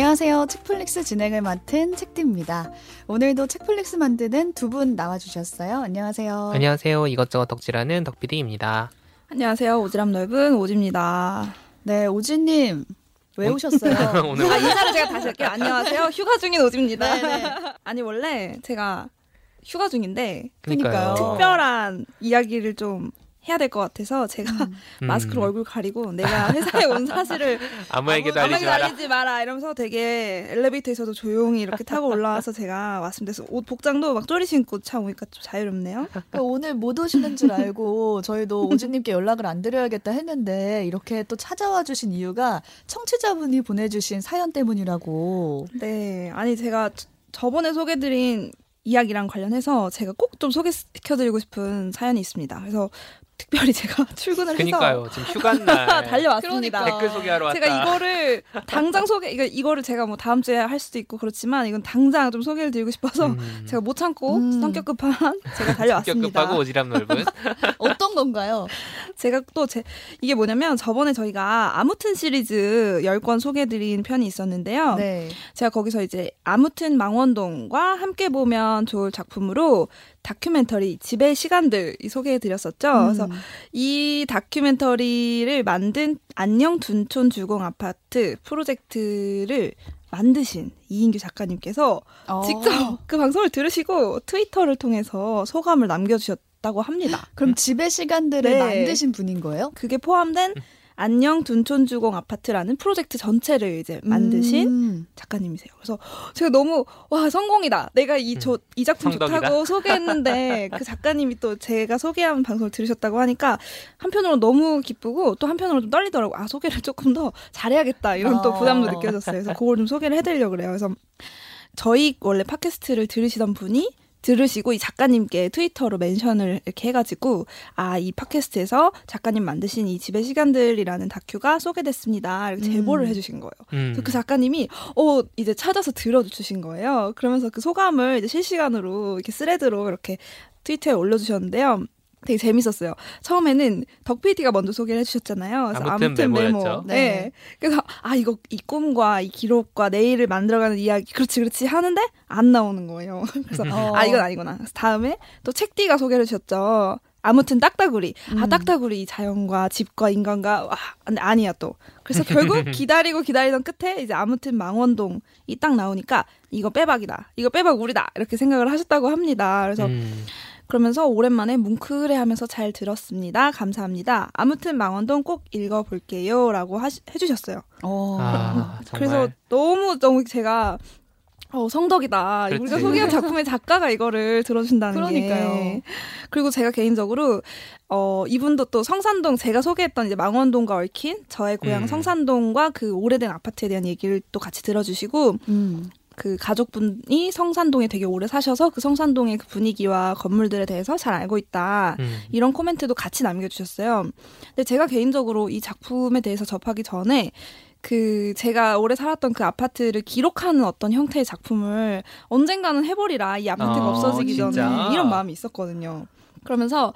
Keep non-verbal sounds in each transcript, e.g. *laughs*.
안녕하세요. 책플릭스 진행을 맡은 책디입니다. 오늘도 책플릭스 만드는 두 분 나와주셨어요. 안녕하세요. 안녕하세요. 이것저것 덕질하는 덕비디입니다. 안녕하세요. 오지랖 넓은 오지입니다. 네, 오지님. 왜 오셨어요? *laughs* 오늘 아, 인사를 제가 다시 할게요. 안녕하세요. 휴가 중인 오지입니다. 네네. *laughs* 아니, 원래 제가 휴가 중인데 그러니까요. 특별한 이야기를 좀 해야 될 것 같아서 제가 음. *laughs* 마스크로 얼굴 가리고 내가 회사에 온 사실을 *laughs* 아무에게도 아무- 알리지. 알리지 마라 이러면서 되게 엘리베이터에서도 조용히 이렇게 타고 올라와서 제가 왔습니다. 그래서 옷 복장도 막 쪼리 신고 참 오니까 좀 자유롭네요. 그러니까 오늘 못 오시는 줄 알고 저희도 오지님께 연락을 안 드려야겠다 했는데 이렇게 또 찾아와 주신 이유가 청취자분이 보내주신 사연 때문이라고. 네, 아니 제가 저- 저번에 소개드린 이야기랑 관련해서 제가 꼭 좀 소개시켜드리고 싶은 사연이 있습니다. 그래서 특별히 제가 *laughs* 출근을 해서 그니까요. 지금 휴가 날 *laughs* 달려왔습니다. 그러니까. 댓글 소개하러 왔다. 제가 이거를 당장 소개, 이거 이거를 제가 뭐 다음 주에 할 수도 있고 그렇지만 이건 당장 좀 소개를 드리고 싶어서 음. *laughs* 제가 못 참고 음. 성격 급한 제가 성격 달려왔습니다. 급하고 오지랖 넓은. 어떤 건가요? 제가 또 제, 이게 뭐냐면 저번에 저희가 아무튼 시리즈 10권 소개드린 편이 있었는데요. 네. 제가 거기서 이제 아무튼 망원동과 함께 보면 좋을 작품으로 다큐멘터리 집의 시간들 이 소개해드렸었죠. 그래서 음. 이 다큐멘터리를 만든 안녕 둔촌 주공 아파트 프로젝트를 만드신 이인규 작가님께서 어. 직접 그 방송을 들으시고 트위터를 통해서 소감을 남겨주셨다고 합니다. 그럼 집의 시간들을 네. 만드신 분인 거예요? 그게 포함된 안녕 둔촌 주공 아파트라는 프로젝트 전체를 이제 만드신 음. 작가님이세요. 그래서 제가 너무 와 성공이다. 내가 이저이 작품 성덕이다. 좋다고 소개했는데 *laughs* 그 작가님이 또 제가 소개한 방송을 들으셨다고 하니까 한편으로 너무 기쁘고 또 한편으로 좀 떨리더라고. 아 소개를 조금 더 잘해야겠다 이런 또 어. 부담도 느껴졌어요. 그래서 그걸 좀 소개를 해드리려고 그래요. 그래서 저희 원래 팟캐스트를 들으시던 분이 들으시고 이 작가님께 트위터로 멘션을 이렇게 해가지고 아 이 팟캐스트에서 작가님 만드신 이 집의 시간들이라는 다큐가 소개됐습니다. 이렇게 제보를 음. 해주신 거예요. 음. 그래서 그 작가님이 어 이제 찾아서 들어주신 거예요. 그러면서 그 소감을 이제 실시간으로 이렇게 스레드로 이렇게 트위터에 올려주셨는데요. 되게 재밌었어요. 처음에는 덕 PD가 먼저 소개를 해주셨잖아요. 그래서 아무튼 메모 였죠. 네. 네. 그래서 아 이거 이 꿈과 이 기록과 내일을 만들어가는 이야기 그렇지 그렇지 하는데 안 나오는 거예요. *laughs* 그래서 어. 아 이건 아니구나. 그래서 다음에 또 책디가 소개를 해주셨죠. 아무튼 딱따구리. 아 음. 딱따구리 이 자연과 집과 인간과 와 근데 아니야 또. 그래서 결국 *laughs* 기다리고 기다리던 끝에 이제 아무튼 망원동이 딱 나오니까 이거 빼박이다. 이거 빼박 우리다. 이렇게 생각을 하셨다고 합니다. 그래서 음. 그러면서 오랜만에 뭉클해하면서 잘 들었습니다. 감사합니다. 아무튼 망원동 꼭 읽어볼게요라고 하시, 해주셨어요. 어. 아. 그래서 너무 너무 제가 어, 성덕이다. 그렇지. 우리가 소개한 *laughs* 작품의 작가가 이거를 들어준다는 그러니까요. 게. 그리고 제가 개인적으로 어 이분도 또 성산동 제가 소개했던 이제 망원동과 얽힌 저의 고향 음. 성산동과 그 오래된 아파트에 대한 얘기를 또 같이 들어주시고 음. 그 가족분이 성산동에 되게 오래 사셔서 그 성산동의 그 분위기와 건물들에 대해서 잘 알고 있다. 음. 이런 코멘트도 같이 남겨주셨어요. 근데 제가 개인적으로 이 작품에 대해서 접하기 전에 그 제가 오래 살았던 그 아파트를 기록하는 어떤 형태의 작품을 언젠가는 해보리라 이 아파트가 어, 없어지기 진짜? 전에 이런 마음이 있었거든요. 그러면서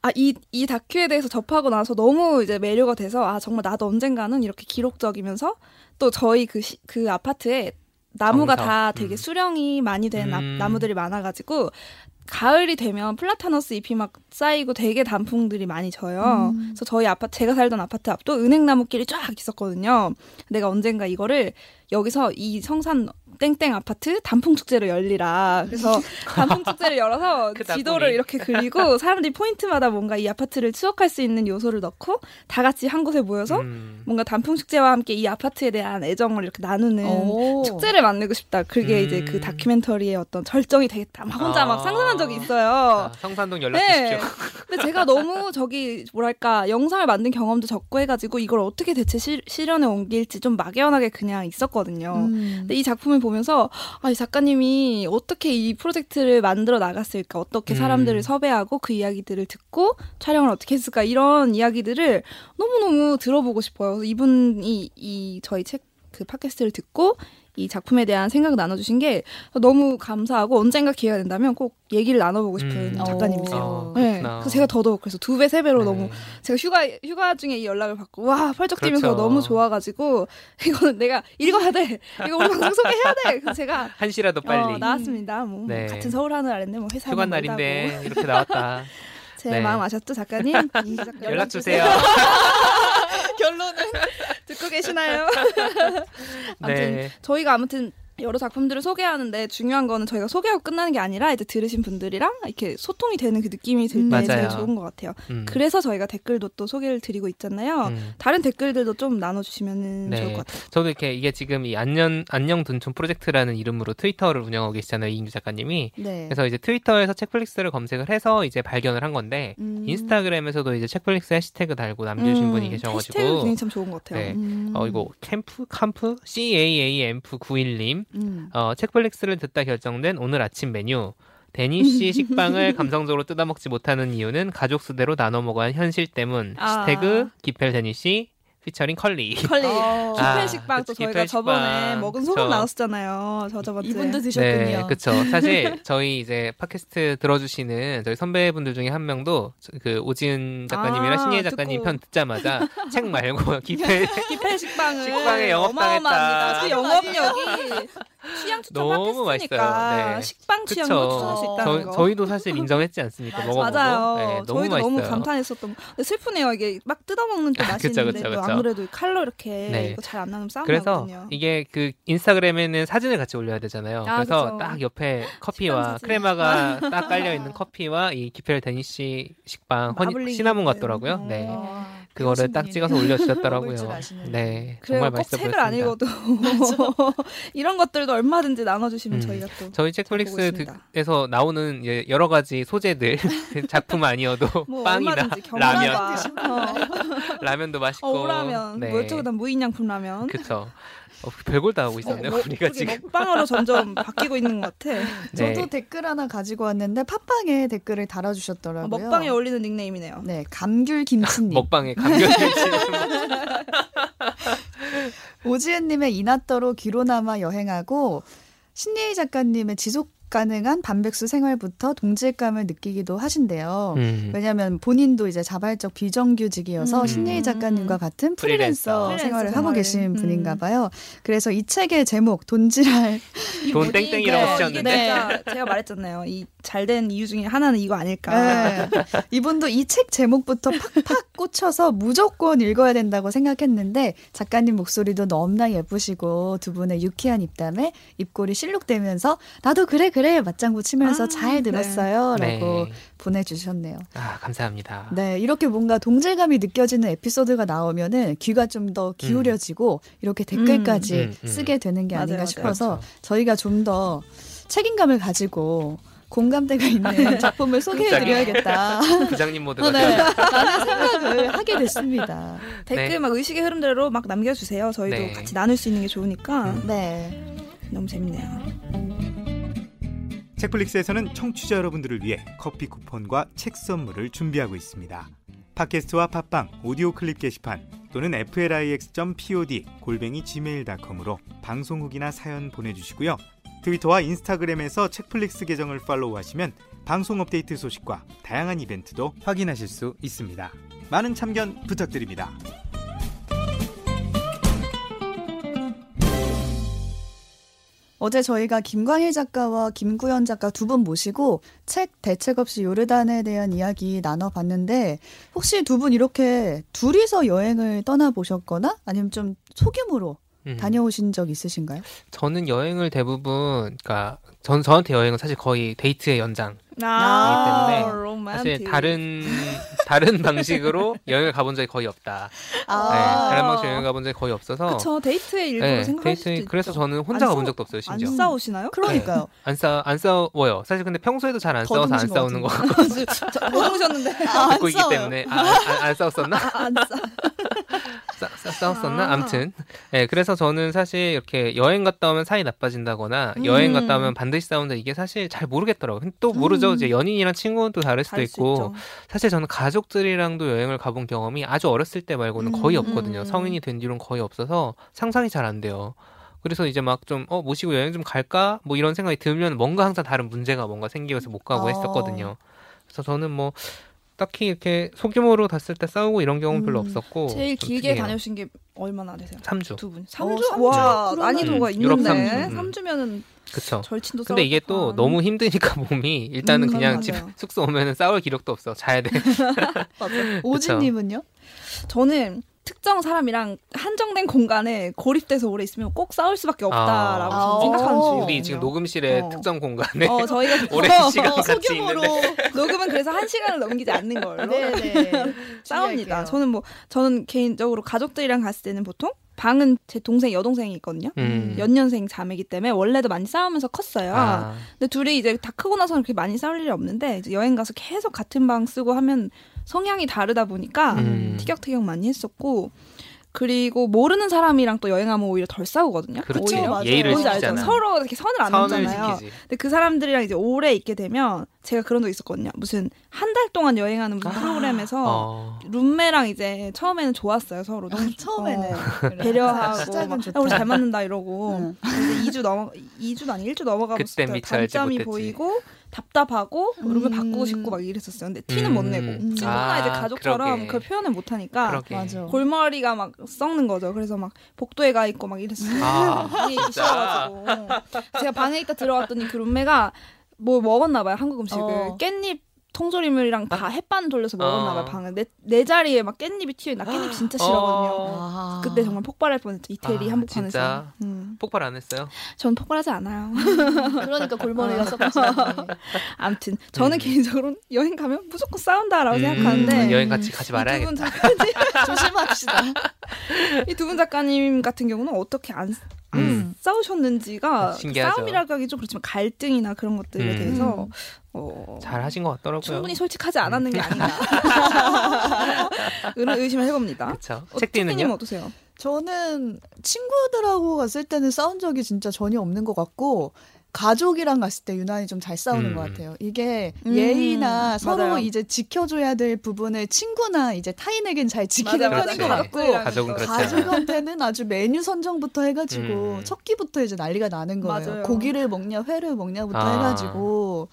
아이이 다큐에 대해서 접하고 나서 너무 이제 매료가 돼서 아 정말 나도 언젠가는 이렇게 기록적이면서 또 저희 그 시, 그 아파트에 나무가. 다 되게 음. 수령이 많이 된 나- 음. 나무들이 많아가지고 가을이 되면 플라타너스 잎이 막 쌓이고 되게 단풍들이 많이 져요. 음. 그래서 저희 아파트 제가 살던 아파트 앞도 은행나무길이 쫙 있었거든요. 내가 언젠가 이거를 여기서 이 성산 땡땡 아파트 단풍 축제를 열리라. 그래서 *laughs* 단풍 축제를 열어서 *laughs* 그 지도를. 이렇게 그리고 *laughs* 사람들이 포인트마다 뭔가 이 아파트를 추억할 수 있는 요소를 넣고 다 같이 한 곳에 모여서 음. 뭔가 단풍 축제와 함께 이 아파트에 대한 애정을 이렇게 나누는 오. 축제를 만들고 싶다. 그게 음. 이제 그 다큐멘터리의 어떤 절정이 되겠다. 막 혼자 막 아. 상상한 적이 있어요. 자, 성산동 연락 네. 주십시오. 근데 제가 너무 저기 뭐랄까 영상을 만든 경험도 적고 해가지고 이걸 어떻게 대체 시, 실현에 옮길지 좀 막연하게 그냥 있었거든요. 음. 근데 이 작품을 보면서 아, 이 작가님이 어떻게 이 프로젝트를 만들어 나갔을까, 어떻게 음. 사람들을 섭외하고 그 이야기들을 듣고 촬영을 어떻게 했을까 이런 이야기들을 너무 너무 들어보고 싶어요. 그래서 이분이 이 저희 책 그 팟캐스트를 듣고 이 작품에 대한 생각 나눠주신 게 너무 감사하고 언젠가 기회가 된다면 꼭 얘기를 나눠보고 싶은 음. 작가님이세요. 어, 네. 그래서 제가 더더욱 그래서 두 배, 세 배로 네. 너무 제가 휴가 휴가 중에 이 연락을 받고 와 펄쩍 뛰면서 그렇죠. 너무 좋아가지고 *laughs* 이거는 내가 읽어야 돼. 이거 우리 방송 소개해야 돼. 그래서 제가 한시라도 빨리 어, 나왔습니다. 뭐 네. 같은 서울 하늘 아래인데 뭐 회사 휴가 날인데 이렇게 나왔다. *laughs* 제 네. 마음 아셨죠 작가님? 연락 주세요. *laughs* 결론은 듣고 계시나요? *laughs* 아무튼 네. 저희가 아무튼 여러 작품들을 소개하는데 중요한 거는 저희가 소개하고 끝나는 게 아니라 이제 들으신 분들이랑 이렇게 소통이 되는 그 느낌이 들때 음. 제일 좋은 것 같아요. 음. 그래서 저희가 댓글도 또 소개를 드리고 있잖아요. 음. 다른 댓글들도 좀 나눠주시면 네. 좋을 것 같아요. 저도 이렇게 이게 지금 이 안녕 안녕 둔촌 프로젝트라는 이름으로 트위터를 운영하고 계시잖아요 이인규 작가님이. 네. 그래서 이제 트위터에서 책플릭스를 검색을 해서 이제 발견을 한 건데 음. 인스타그램에서도 이제 책플릭스 해시태그 달고 남겨주신 음, 분이 해시태그 계셔가지고 굉장히 참 좋은 것 같아요. 네. 음. 어 이거 캠프 캠프 C A A M F 91님 음. 어 책플릭스를 듣다 결정된 오늘 아침 메뉴. 데니쉬 *laughs* 식빵을 감성적으로 뜯어먹지 못하는 이유는 가족 수대로 나눠 먹어야 하는 현실 때문. 아. 해시태그 기펠 데니쉬 피처링 컬리. 컬리 어. 아, 기필 식빵 또 저희가 저번에. 먹은 소감 그쵸. 나왔었잖아요. 저 저번. 이분도 드셨군요. 네, 그쵸. 사실 저희 이제 팟캐스트 들어주시는 저희 선배분들 중에 한 명도 그 오지은 작가님이랑 아, 신예 작가님 듣고. 편 듣자마자 책 말고 *laughs* 기필 기필 식빵을 식빵에 영업당했다. 어마어마합니다. 그 영업력이 취향 추천 너무 맛있어요. 네. 식빵 취향도 추천할 수. 있다는 저, 거. 저희도 사실 인정했지 않습니까? 맞아. 먹어보고. 맞아요. 네, 너무 저희도 맛있어요. 너무 감탄했었던. 근데 슬프네요. 이게 막 뜯어먹는 또 아, *laughs* 그쵸, 맛있는데 그쵸, 또 그쵸. 아무래도 칼로 이렇게 네. 이거 잘안 나누면 싸움 그래서 나거든요. 이게 그 인스타그램에는 사진을 같이 올려야 되잖아요. 아, 그래서. 딱 옆에 커피와. 크레마가 딱 깔려 있는 커피와 이 기펠 데니쉬 식빵 허니, 시나몬. 같더라고요. 네. 와, 그거를 딱 찍어서 올려주셨더라고요. *laughs* 네. 정말 꼭 맛있어 책을 보였습니다. 안 읽어도 이런 것들도 얼마든지 나눠주시면 음. 저희가 또 저희. 책플릭스에서 나오는 여러 가지 소재들 *laughs* *laughs* 작품 아니어도 뭐 빵이나 라면, 라면도 맛있고 어, 오라면 네. 뭐 어쩌다 무인양품 라면 그쵸. 어, 별걸 다 하고 있었네요. 뭐, 우리가 지금. 먹방으로 점점 *laughs* 바뀌고 있는 것 같아. 네. 저도 댓글 하나 가지고 왔는데 팟빵에 댓글을 어, 달아주셨더라고요. 먹방에 어울리는 닉네임이네요. 네, 감귤 김치님. *laughs* 먹방에 감격했지. *laughs* 오지은님의 이나떠로 귀로나마 여행하고 신예희 작가님의 지속 가능한 반백수 생활부터 동질감을 느끼기도 하신대요. 음. 왜냐하면 본인도 이제 자발적 비정규직이어서 음. 신예희 작가님과 같은 프리랜서. 프리랜서, 생활을 하고. 계신 음. 분인가 봐요. 그래서 이 책의 제목 돈지랄 돈? 땡땡이라고 쓰셨는데. 진짜 제가 말했잖아요. 이 잘 된 이유 중에 하나는 이거 아닐까. 네. 이분도 이 책 제목부터 팍팍 꽂혀서 무조건 읽어야 된다고 생각했는데 작가님 목소리도 너무나 예쁘시고 두 분의 유쾌한 입담에 입꼬리 실룩대면서 나도 그래 그래 맞장구 치면서 아, 잘 들었어요 네. 라고 보내주셨네요. 아, 감사합니다. 네, 이렇게 뭔가 동질감이 느껴지는 에피소드가 나오면은 귀가 좀 더 기울여지고 이렇게 댓글까지 음, 음. 쓰게 되는 게 맞아요, 아닌가 맞아요. 싶어서 그렇죠. 저희가 좀 더 책임감을 가지고 공감대가 있는 작품을 소개해드려야겠다. 부장님 모드가 어, 네. 라는 생각을 하게 됐습니다. 댓글 네. 막 의식의 흐름대로 막 남겨주세요. 저희도 네. 같이 나눌 수 있는 게 좋으니까 음. 네. 너무 재밌네요. 책플릭스에서는 청취자 여러분들을 위해 커피 쿠폰과 책 선물을 준비하고 있습니다. 팟캐스트와 팟빵, 오디오 클립 게시판 또는 flix.pod 골뱅이 gmail.com으로 방송 후기나 사연 보내주시고요. 트위터와 인스타그램에서 책플릭스 계정을 팔로우하시면 방송 업데이트 소식과 다양한 이벤트도 확인하실 수 있습니다. 많은 참견 부탁드립니다. 어제 저희가 김광일 작가와 김구현 작가 두 분 모시고 책 대책 없이 요르단에 대한 이야기 나눠봤는데 혹시 두 분 이렇게 둘이서 여행을 떠나보셨거나 아니면 좀 소규모로 음. 다녀오신 적 있으신가요? 저는 여행을 대부분, 그러니까 전 저한테 여행은 사실 거의 데이트의 연장. 아, 때문에 사실 로맨틱. 다른 다른 *laughs* 방식으로 여행을 가본 적이 거의 없다. 아. 네, 다른 방식 여행 가본 적이 거의 없어서. 그쵸 데이트의 일부로 네, 생각할 수도 있죠. 그래서 저는 혼자 안 가본 싸우- 적도 없어요, 안 심지어. 싸우시나요? 그러니까요. 안 싸, 안 싸워요. 사실 근데 평소에도 잘 안 싸워서 안것 싸우는 거 같은데. 같고 *laughs* 못 오셨는데 아, 안 듣고 있기 싸워요. 때문에 아, 안, 안 싸웠었나? 안 싸. 싸, 싸, 싸웠었나? 아. 아무튼. 네, 그래서 저는 사실 이렇게 여행 갔다 오면 사이 나빠진다거나 음. 여행 갔다 오면 반드시 싸운다 이게 사실 잘 모르겠더라고요. 또 모르죠. 음. 이제 연인이랑 친구는 또 다를 수도 있고 있죠. 사실 저는 가족들이랑도 여행을 가본 경험이 아주 어렸을 때 말고는 거의 음, 없거든요. 음. 성인이 된 뒤로는 거의 없어서 상상이 잘 안 돼요. 그래서 이제 막 좀 어 모시고 여행 좀 갈까 뭐 이런 생각이 들면 뭔가 항상 다른 문제가 뭔가 생기면서 못 가고 어. 했었거든요. 그래서 저는 뭐 딱히 이렇게 소규모로 갔을 때 싸우고 이런 경우는 별로 음, 없었고 제일 좀 길게 특이해요. 다녀오신 게 얼마나 되세요? 3주. 두 분. 어, 3주? 삼 와, 주? 난이도가 음, 유럽 있는데. 삼 주. 음. 3주면은 그쵸. 절친도 근데 이게 또 너무 힘드니까 *laughs* 몸이 일단은 음, 그냥 맞아요. 집 숙소 오면은 싸울 기력도 없어 자야 돼. *laughs* 오진 님은요? 저는 특정 사람이랑 한정된 공간에 고립돼서 오래 있으면 꼭 싸울 수밖에 없다라고 아. 생각하는 어. 주의거든요. 우리 지금 녹음실에 어. 특정 공간에 어, 저희가 *laughs* 오랜 어, 시간 어, 같이 소규모로 있는데 녹음은 그래서 한 시간을 넘기지 않는 걸로 네네 *laughs* 싸웁니다. 주의할게요. 저는 뭐 저는 개인적으로 가족들이랑 갔을 때는 보통 방은 제 동생 여동생이 있거든요. 음. 연년생 자매기 때문에 원래도 많이 싸우면서 컸어요. 아, 근데 둘이 이제 다 크고 나서는 그렇게 많이 싸울 일이 없는데 여행 가서 계속 같은 방 쓰고 하면 성향이 다르다 보니까 음. 티격태격 많이 했었고 그리고 모르는 사람이랑 또 여행하면 오히려 덜 싸우거든요. 그렇죠. 오히려. 맞아요. 예의를? 지키잖아. 서로 이렇게 선을 안 넘잖아요. 근데 그 사람들이랑 이제 오래 있게 되면 제가 그런 적 있었거든요. 무슨 한 달 동안 여행하는 무슨 프로그램에서 어. 룸메랑 이제 처음에는 좋았어요 서로 너무 처음에는 어. *laughs* 배려하고 시작은 막, 좋다. 야, 우리 잘 맞는다 이러고 응. 이제 2주 넘어 2주도 아니 1주 넘어가면서 단점이. 보이고 답답하고 룸을 음. 바꾸고 싶고 막 이랬었어요. 근데 티는 음. 못 내고 음. 친구나 아, 이제 가족처럼 그러게. 그걸 표현을 못 하니까. 골머리가 막 썩는 거죠. 그래서 막 복도에 가 있고 막 이랬어요. 아, 방에 있기? 싫어가지고 제가 방에 있다 들어갔더니 그 룸메가 뭐 먹었나 봐요 한국 음식을 어. 깻잎 통조림이랑 다 햇반 돌려서 먹었나 봐요 어. 방에 내, 내 자리에 막 깻잎이 튀어 나 깻잎 진짜 싫어하거든요. 어. 아. 그때 정말 폭발할 뻔했죠 이태리 아, 한복판에서. 진짜? 음. 폭발 안 했어요? 전 폭발하지 않아요. *laughs* 그러니까 골머리가 썩지. 아무튼 저는 음. 개인적으로 여행 가면 무조건 싸운다라고 음, 생각하는데 여행 같이 가지 말아야겠다. 이두분 작가님, *laughs* 조심합시다. 이 두 분 작가님 같은 경우는 어떻게 안, 안 음. 싸우셨는지가 신기하죠. 싸움이라고 하기 좀 그렇지만 갈등이나 그런 것들에 음. 대해서 어, 잘 하신 것 같더라고요. 충분히 솔직하지 않았는 게 아닌가 의- *laughs* 의심을 해봅니다. 그렇죠. 어, 책디는요? 어떠세요? 저는 친구들하고 갔을 때는 싸운 적이 진짜 전혀 없는 것 같고 가족이랑 갔을 때 유난히 좀 잘 싸우는 음. 것 같아요. 이게 음, 예의나 서로 맞아요. 이제 지켜줘야 될 부분을 친구나 이제 타인에겐 잘 지키는 편인 그렇지. 것 같고 가족들이랑 가족은. 가족한테는 아주 메뉴 선정부터 해가지고 음. 첫 끼부터 이제 난리가 나는 거예요. 맞아요. 고기를 먹냐 회를 먹냐부터 아. 해가지고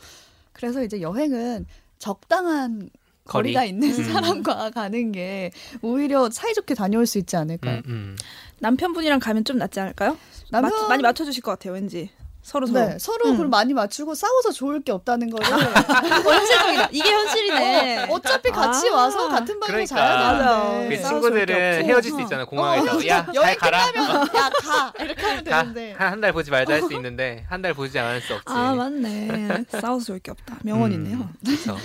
그래서 이제 여행은 적당한 거리? 거리 가 있는 음. 사람과 가는 게 오히려 사이좋게 다녀올 수 있지 않을까요? 음, 음. 남편분이랑 가면 좀 낫지 않을까요? 남편 맞- 많이 맞춰주실 것 같아요, 왠지. 서로 서로. 네, 서로 음. 그걸 많이 맞추고 싸워서 좋을 게 없다는 거를 현실적이다. 이게 현실이네. 어, 차피 같이 아. 와서 같은 방에서 그러니까. 자야. 되는데 그 싸울 수밖에 친구들은. 헤어질 수 어. 있잖아 공항에서 야잘 여행 가라 끝나면 *laughs* 야가 이렇게 하면 되는데 한 달 보지 말자 할 수 *laughs* 있는데 한 달 보지 않을 수 없지 아 맞네. 싸워서 좋을 게 없다. 명언이네요. 그렇죠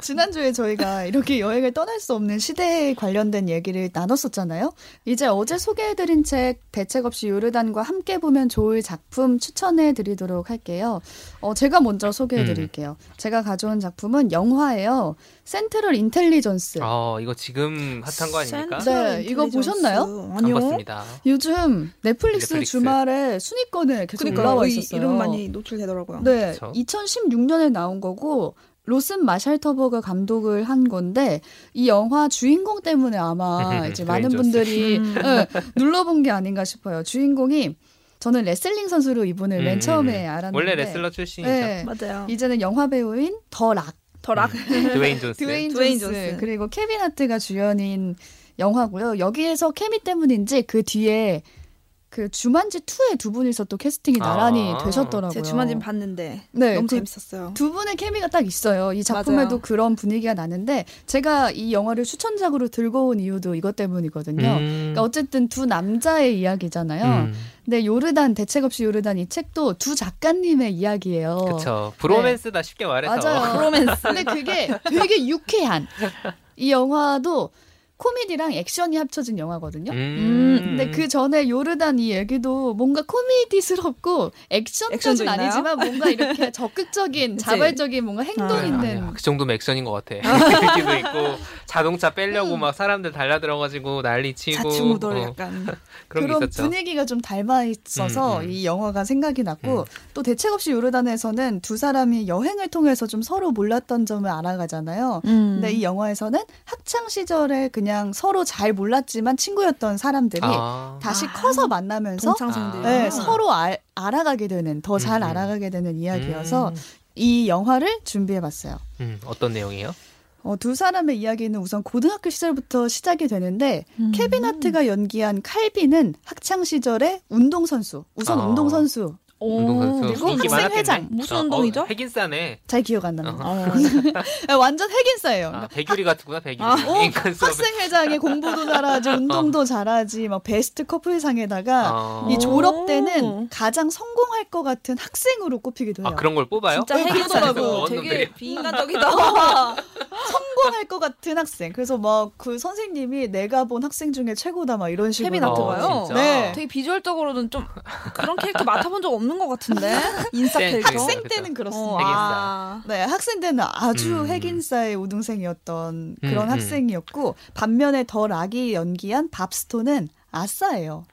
지난주에 저희가 이렇게 여행을 떠날 수 없는 시대에 관련된 얘기를 나눴었잖아요. 이제 어제 소개해드린 책 대책 없이 요르단과 함께 보면 좋을 작품 추천해드리도록 할게요. 어, 제가 먼저 소개해드릴게요. 제가 가져온 작품은 영화예요. 센트럴 인텔리전스. 어 이거 지금 핫한 거 아닙니까? 네, 이거 보셨나요? 안 아니요. 봤습니다 요즘 넷플릭스, 넷플릭스. 주말에 순위권에 계속 그러니까 올라와 이 있었어요. 이름 많이 노출되더라고요. 네, 그쵸. 2016년에 나온 거고 로슨 마샬터버가 감독을 한 건데 이 영화 주인공 때문에 아마 이제 많은 드웨인 존슨. 분들이 음. 네, 눌러본 게 아닌가 싶어요. 주인공이 저는 레슬링 선수로 이분을 맨 음, 처음에 알았는데 원래 레슬러 출신이죠 네, 맞아요. 이제는 영화 배우인 더 락, 더 락. *laughs* 드웨인 존슨 드웨인, 존슨. 그리고 케빈 하트가 주연인 영화고요. 여기에서 케미 때문인지 그 뒤에 그 주만지 2에 두 분이서 또 캐스팅이 나란히 아. 되셨더라고요. 제 주만진 봤는데 네, 너무 그 재밌었어요. 두 분의 케미가 딱 있어요. 이 작품에도 맞아요. 그런 분위기가 나는데 제가 이 영화를 추천작으로 들고 온 이유도 이것 때문이거든요. 음. 그러니까 어쨌든 두 남자의 이야기잖아요. 음. 근데 요르단 대책 없이 요르단 이 책도 두 작가님의 이야기예요. 그쵸 브로맨스다 쉽게 말해서 맞아요. 로맨스. 근데 그게 되게 유쾌한 이 영화도 코미디랑 액션이 합쳐진 영화거든요. 음. 근데 그 전에 요르단 이 얘기도 뭔가 코미디스럽고 액션까지는? 아니지만 뭔가 이렇게 *laughs* 적극적인? 자발적인 뭔가 행동 아, 있는 아니야. 그 정도면 액션인 것 같아. *laughs* 얘기도 있고 자동차 빼려고 막 사람들 달려들어가지고 난리 치고 자충우돌 어, 약간. 그런, *laughs* 그런 게 있었죠. 분위기가 좀 닮아 있어서 음, 음. 이 영화가 생각이 났고 음. 또 대책 없이 요르단에서는 두 사람이 여행을 통해서 좀 서로 몰랐던 점을 알아가잖아요. 음. 근데 이 영화에서는 학창 시절에 그냥 그냥 서로 잘 몰랐지만 친구였던 사람들이 아. 다시 아, 커서 만나면서 동창생들. 아. 네, 서로 알, 알아가게 되는 더잘 음. 알아가게 되는 이야기여서 음. 이 영화를 준비해봤어요. 음, 어떤 내용이에요? 어, 두 사람의 이야기는 우선 고등학교 시절부터 시작이 되는데 음. 케빈 하트가 연기한 칼빈은 학창 시절에 운동 선수, 우선 아. 운동 선수 오, 운동선수 인기 학생 많았겠네. 회장. 무슨 어, 운동이죠? 어, 핵인싸네. 잘 기억 안 납니다. 어. 아, *laughs* 완전 핵인싸예요. 아, 배규리 같구나 배규리. 아, 어, 인간. 학생 회장에 공부도 잘하지, *laughs* 운동도 잘하지, 막 베스트 커플상에다가 어. 이 졸업 오. 때는 가장 성공할 것 같은 학생으로 꼽히기도 해요. 아 그런 걸 뽑아요? 진짜 어, 핵이더라고. 되게. 비인간적이다. *laughs* 성공할 것 같은 학생. 그래서 막 그 선생님이 내가 본 학생 중에 최고다 막 이런 식으로. 어, 진짜? 네. 되게 비주얼적으로는 좀 그런 캐릭터 맡아본 적 없는 것 같은데 인싸 *laughs* 네, 캐릭터. 학생 그죠. 때는 그렇습니다. 어, 핵인싸. 아. 네, 학생 때는 아주 음. 핵인싸의 우등생이었던 그런 음, 음. 학생이었고 반면에 더 락이 연기한 밥스톤은 아싸예요.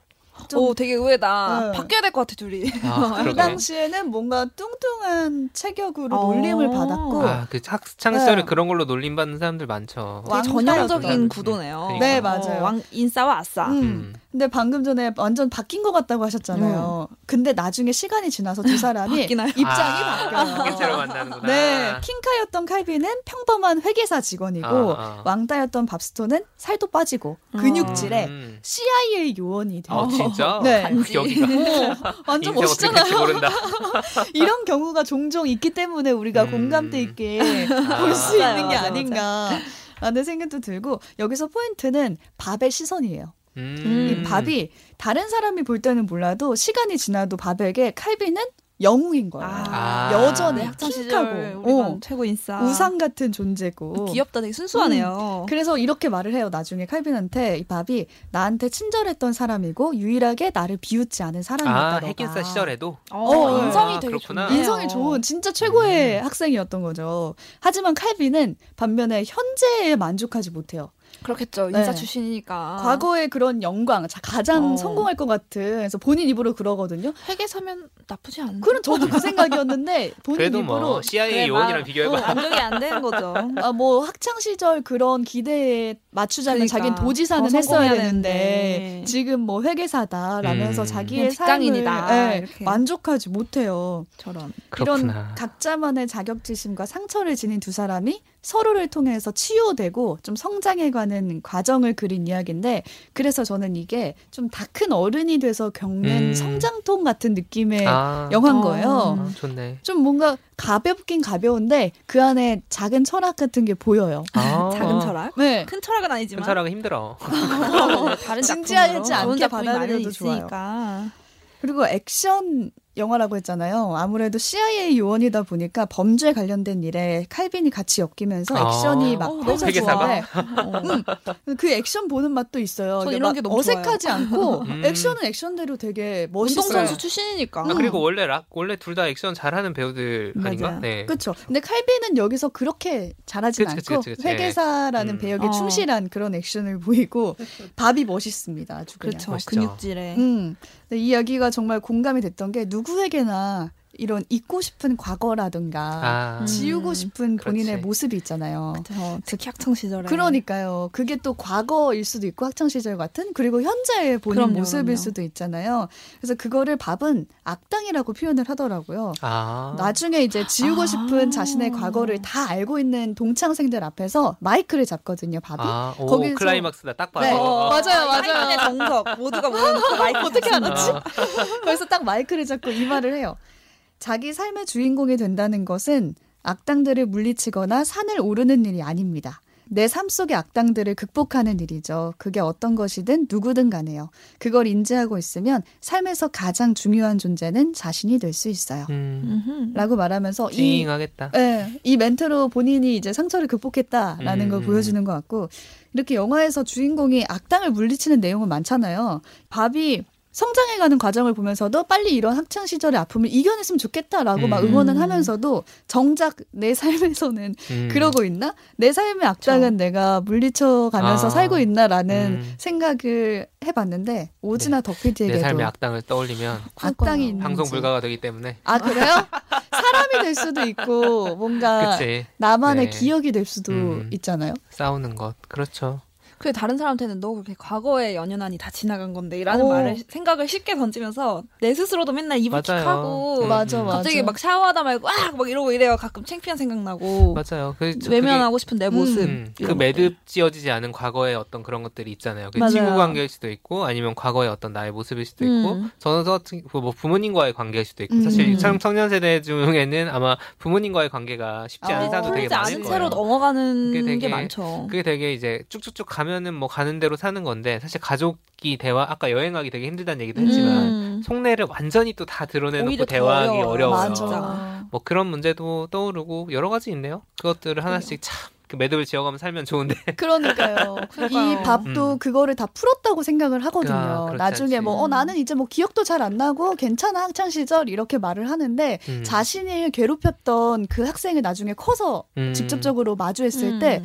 좀 오, 되게 의외다. 네. 바뀌어야 될 것 같아 둘이. 아, *laughs* 그. 당시에는 뭔가 뚱뚱한 체격으로 어. 놀림을 받았고 아, 그 학창 시절에 네. 그런 걸로 놀림 받는 사람들 많죠. 되게. 전형적인 구도네요. 그러니까. 네, 맞아요. 어, 왕 인싸와 아싸. 음. 음. 근데 방금 전에 완전 바뀐 것 같다고 하셨잖아요. 근데 나중에 시간이 지나서 두 사람이 *laughs* 바뀌나요? 입장이 아, 바뀌어요. 만나는구나. 네, 킹카였던 칼빈은 평범한 회계사 직원이고 아, 아. 왕따였던 밥스톤은 살도 빠지고 근육질에 음. CIA 요원이 돼요. 아 진짜? *laughs* 네. 여기가 어, 완전 멋있잖아요. 모른다. *laughs* 이런 경우가 종종 있기 때문에 우리가 음. 공감대 있게 아. 볼수 맞아요, 있는 게 아닌가 라는 생각도 들고 여기서 포인트는 밥의 시선이에요. 음. 이 밥이 다른 사람이 볼 때는 몰라도 시간이 지나도 밥에게 칼빈은 영웅인 거예요. 아. 여전히 네, 학창 킹하고, 시절 우리 반 어. 최고 인싸. 우상 같은 존재고 귀엽다. 되게 순수하네요. 그래서 이렇게 말을 해요. 나중에 칼빈한테 이 밥이 나한테 친절했던 사람이고 유일하게 나를 비웃지 않은 사람이었다. 아 핵인싸 시절에도 어, 어, 인성이 아, 되게 그렇구나. 좋네요. 인성이 좋은 진짜 최고의 음. 학생이었던 거죠. 하지만 칼빈은 반면에 현재에 만족하지 못해요. 그렇겠죠. 인싸 네. 출신이니까. 과거의 그런 영광, 자, 가장 어. 성공할 것 같은 그래서 본인 입으로 그러거든요. 회계 사면 나쁘지 않은데. 그럼 저도 그 생각이었는데 *laughs* 본인 그래도 입으로 뭐 CIA 그래, 요원이랑 마- 비교해봐. 어, 만족이 안 되는 거죠. *laughs* 아, 뭐 학창 시절 그런 기대에 맞추자면 그러니까. 자기는 도지사는 더 했어야 되는데 되는데. 지금 뭐 회계사다라면서 음. 자기의 직장인이다, 삶을 예, 이렇게. 만족하지 못해요. 저런. 그렇구나. 이런 각자만의 자격지심과 상처를 지닌 두 사람이 서로를 통해서 치유되고 좀 성장해가는 과정을 그린 이야기인데 그래서 저는 이게 좀 다 큰 어른이 돼서 겪는 음. 성장통 같은 느낌의 아, 영화인 어. 거예요. 아, 좋네. 좀 뭔가 가볍긴 가벼운데 그 안에 작은 철학 같은 게 보여요. 아, *laughs* 작은 철학? 네. 큰 철학은 큰 아니지만. 철학은 힘들어. 어, *laughs* 다른 진지하지 않게 받아들여도 좋아요. 있으니까. 그리고 액션 영화라고 했잖아요. 아무래도 CIA 요원이다 보니까 범죄 관련된 일에 칼빈이 같이 엮이면서 아. 액션이 막 어, 너무 펼쳐져. 회계사가? 네. 어. 그 액션 보는 맛도 있어요. 전 이게 이런 막게 너무 어색하지 않고 *laughs* 음. 액션은 액션대로 되게 멋있어요. 운동선수 출신이니까. 아, 그리고 원래 락 원래 둘 다 액션 잘하는 배우들 아닌가? 맞아요. 네. 그렇죠. 근데 칼빈은 여기서 그렇게 잘하진 그치, 않고 그치, 그치. 회계사라는 음. 배역에 어. 충실한 그런 액션을 보이고 밥이 멋있습니다. 아주 그냥. 그렇죠. 근육질에. 음. 근데 이 이야기가 정말 공감이 됐던 게 누구 에게나 이런 잊고 싶은 과거라든가 아, 음. 지우고 싶은 본인의 그렇지. 모습이 있잖아요. 그렇죠. 특히 학창 시절에. 그러니까요. 그게 또 과거일 수도 있고 학창 시절 같은 그리고 현재의 본인 그럼요, 모습일 그럼요. 수도 있잖아요. 그래서 그거를 밥은 악당이라고 표현을 하더라고요. 아, 나중에 이제 지우고 아. 싶은 자신의 과거를 다 알고 있는 동창생들 앞에서 마이크를 잡거든요, 밥이. 아, 오, 거기서- 클라이막스다 딱 봐서. 네. 어. 맞아요, 맞아요. 타이탄의 정석 모두가 모여놓고 마이크 어떻게. 알았지? 아, 그래서 딱 마이크를 잡고 이 말을 해요. 자기 삶의 주인공이 된다는 것은 악당들을 물리치거나 산을 오르는 일이 아닙니다. 내 삶 속의 악당들을 극복하는 일이죠. 그게 어떤 것이든 누구든 간에요. 그걸 인지하고 있으면 삶에서 가장 중요한 존재는 자신이 될 수 있어요. 음. 라고 말하면서 이, 찡하겠다. 예, 이 멘트로 본인이 이제 상처를 극복했다라는 음, 걸 음. 보여주는 것 같고 이렇게 영화에서 주인공이 악당을 물리치는 내용은 많잖아요. 밥이 성장해가는 과정을 보면서도 빨리 이런 학창 시절의 아픔을 이겨냈으면 좋겠다라고 막 음. 응원은 하면서도 정작 내 삶에서는 음. 그러고 있나? 내 삶의 악당은 내가 물리쳐 가면서 아. 살고 있나라는 음. 생각을 해봤는데 오즈나 덕피디에게도 내 삶의 악당을 떠올리면 악당이 있는지 방송 불가가 되기 때문에. 아 그래요? 사람이 될 수도 있고 뭔가 *laughs* 그치. 나만의 네. 기억이 될 수도 음. 있잖아요. 싸우는 것. 그렇죠. 그래 다른 사람한테는 너 그렇게 과거의 연연하니 다 지나간 건데 이라는 오. 말을 생각을 쉽게 던지면서 내 스스로도 맨날. 이불킥하고 음, 맞아, 음. 맞아. 갑자기 막 샤워하다 말고 아막 이러고 이래요. 가끔 창피한 생각나고 맞아요. 그, 저- 외면하고 싶은 내 모습. 음, 그 매듭 지어지지 않은 과거의 어떤 그런 것들이 있잖아요. 그 맞아요. 친구 관계일 수도 있고 아니면 과거의 어떤 나의 모습일 수도 있고 음. 저는 같은 뭐 부모님과의 관계일 수도 있고 음. 사실 청- 청년 세대 중에는 아마 부모님과의 관계가 쉽지 않은 어, 사람도 되게 많을 않은 거예요. 채로 넘어가는 그게 되게- 게 많죠. 그게 되게 이제 쭉쭉쭉 가면 은 뭐 가는 대로 사는 건데 사실 가족이 대화 아까 여행하기 되게 힘들다는 얘기도 했지만 음. 속내를 완전히 또 다 드러내놓고 대화하기 어려워요. 뭐 그런 문제도 떠오르고 여러 가지 있네요. 그것들을 하나씩 참그 매듭을 지어가면 살면 좋은데 *laughs* 그러니까요. 이 밥도 음. 그거를 다 풀었다고 생각을 하거든요. 아, 나중에 않지. 뭐, 어, 나는 이제 뭐 기억도 잘 안 나고 괜찮아, 학창시절 이렇게 말을 하는데 음. 자신을 괴롭혔던 그 학생을 나중에 커서 음. 직접적으로 마주했을 음. 때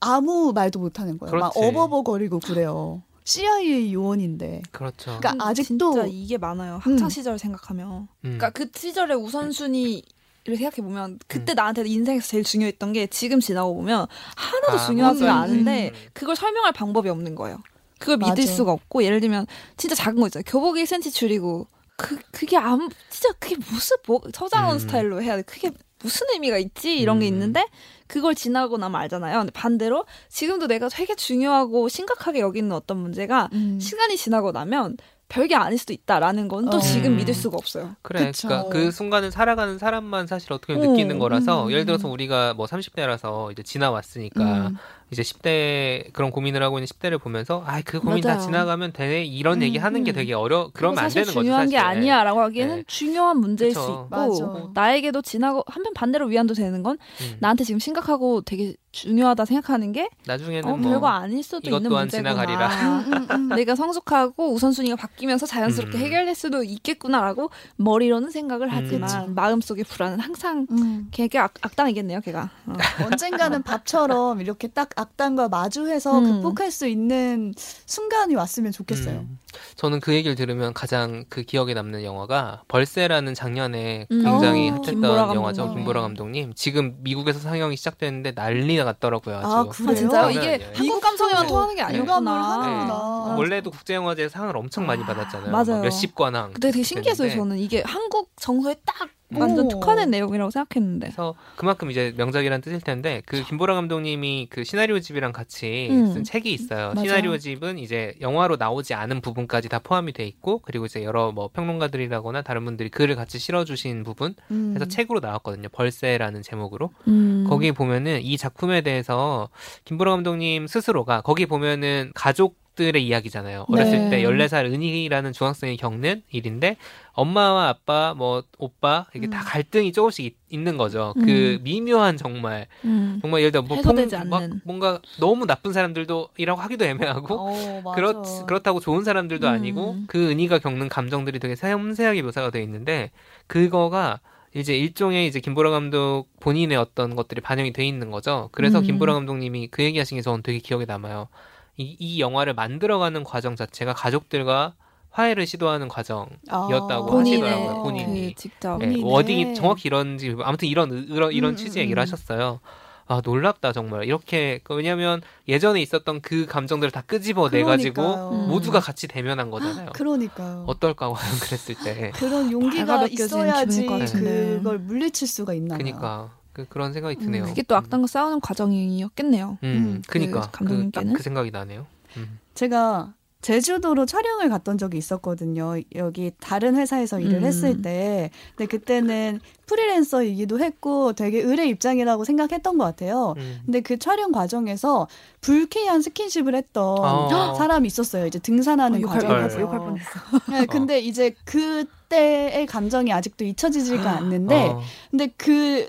아무 말도 못 하는 거예요. 막 그렇지. 어버버거리고 그래요. CIA 요원인데. 그렇죠. 그러니까 음, 아직도 진짜 이게 많아요. 학창 시절 생각하면. 음. 그러니까 그 시절의 우선순위 를 생각해 보면 그때 음. 나한테 인생에서 제일 중요했던 게 지금 지나고 보면 하나도 아, 중요하지가 음. 않은데 음. 그걸 설명할 방법이 없는 거예요. 그걸 믿을 맞아. 수가 없고 예를 들면 진짜 작은 거 있잖아요. 교복 1cm 줄이고 그 그게 아무 진짜 그게 무슨 뭐 서장원 음. 스타일로 해야 돼. 그게 무슨 의미가 있지 이런 게 음. 있는데 그걸 지나고 나면 알잖아요. 근데 반대로 지금도 내가 되게 중요하고 심각하게 여기는 어떤 문제가 음. 시간이 지나고 나면 별게 아닐 수도 있다라는 건또 어. 지금 음. 믿을 수가 없어요. 그래, 그쵸. 그러니까 그 순간을 살아가는 사람만 사실 어떻게 보면 어, 느끼는 거라서 음. 예를 들어서 우리가 뭐 30대라서 이제 지나왔으니까 음. 이제 10대 그런 고민을 하고 있는 10대를 보면서 아 그 고민 다 맞아요. 지나가면 되네 이런 음, 얘기 하는 게 음. 되게 어려 그러면 안 되는 거죠 중요한 사실. 게 아니야라고 하기에는 네. 중요한 문제일 그쵸. 수 있고 맞아. 나에게도 지나고 한편 반대로 위안도 되는 건 음. 나한테 지금 심각하고 되게 중요하다 생각하는 게 나중에는 어, 뭐 별거 아닐 수도 이것 있는 문제구나. 지나가리라. 음, 음. *laughs* 내가 성숙하고 우선순위가 바뀌면서 자연스럽게 음. 해결될 수도 있겠구나라고 머리로는 생각을 하지만 그치. 마음속의 불안은 항상 음. 걔가 악, 악당이겠네요, 걔가. 어. 언젠가는 밥처럼 이렇게 딱 악당과 마주해서 음. 극복할 수 있는 순간이 왔으면 좋겠어요. 음. 저는 그 얘기를 들으면 가장 그 기억에 남는 영화가 벌새라는 작년에 음. 굉장히 어, 핫했던 김보라 영화죠. 감독님. 김보라 감독님. 지금 미국에서 상영이 시작됐는데 난리가 났더라고요. 아주. 아, 그래요? 아, 진짜요? 이게 아니에요. 한국 감성에만 통하는 게 아니었구나. 하는구나. 어. 원래도 국제영화제 상을 엄청 많이 아, 받았잖아요. 맞아요. 몇십 관왕. 근데 되게 신기했어요, 저는. 이게 한국 정서에 딱 완전 오. 특화된 내용이라고 생각했는데. 그래서 그만큼 이제 명작이란 뜻일 텐데 그 김보라 감독님이 그 시나리오 집이랑 같이 음. 쓴 책이 있어요. 맞아요. 시나리오 집은 이제 영화로 나오지 않은 부분까지 다 포함이 돼 있고 그리고 이제 여러 뭐 평론가들이라거나 다른 분들이 글을 같이 실어 주신 부분 음. 해서 책으로 나왔거든요. 벌새라는 제목으로. 음. 거기 보면은 이 작품에 대해서 김보라 감독님 스스로가 거기 보면은 가족 들의 이야기잖아요. 어렸을 네. 때 14살 은희라는 중학생이 겪는 일인데 엄마와 아빠 뭐 오빠 이게 다 음. 갈등이 조금씩 있, 있는 거죠. 그 음. 미묘한 정말 음. 정말 예를 들어 뭐 해소되지 막 않는. 뭔가 너무 나쁜 사람들도 이라고 하기도 애매하고 어. 그렇 그렇다고 좋은 사람들도 음. 아니고 그 은희가 겪는 감정들이 되게 섬세하게 묘사가 되어 있는데 그거가 이제 일종의 이제 김보라 감독 본인의 어떤 것들이 반영이 돼 있는 거죠. 그래서 음. 김보라 감독님이 그 얘기하신 게 저는 되게 기억에 남아요. 이, 이 영화를 만들어가는 과정 자체가 가족들과 화해를 시도하는 과정이었다고 아, 하시더라고요, 본인이. 그 직접. 예, 본인의- 워딩이 정확히 이런지 아무튼 이런 이런, 이런 음, 취지 음, 얘기를 음. 하셨어요. 아 놀랍다 정말 이렇게 그 왜냐하면 예전에 있었던 그 감정들을 다 끄집어 내 가지고 그러니까요. 음. 모두가 같이 대면한 거잖아요. 그러니까요. 어떨까 과연 *laughs* 그랬을 때. 그런 용기가 있어야지. 그걸 물리칠 수가 있나. 그니까 그, 그런 생각이 드네요. 그게 또 악당과 싸우는 과정이었겠네요. 음, 음, 그 그니까 그, 감독님께는? 딱그 생각이 나네요. 음. 제가 제주도로 촬영을 갔던 적이 있었거든요. 여기 다른 회사에서 일을 음. 했을 때. 근데 그때는 프리랜서이기도 했고 되게 의뢰 입장이라고 생각했던 것 같아요. 음. 근데 그 촬영 과정에서 불쾌한 스킨십을 했던 아. 사람이 있었어요. 이제 등산하는 어, 과정에서. 욕할 뻔했어. 네, 근데 이제 그때의 감정이 아직도 잊혀지지가 않는데, 어, 근데 그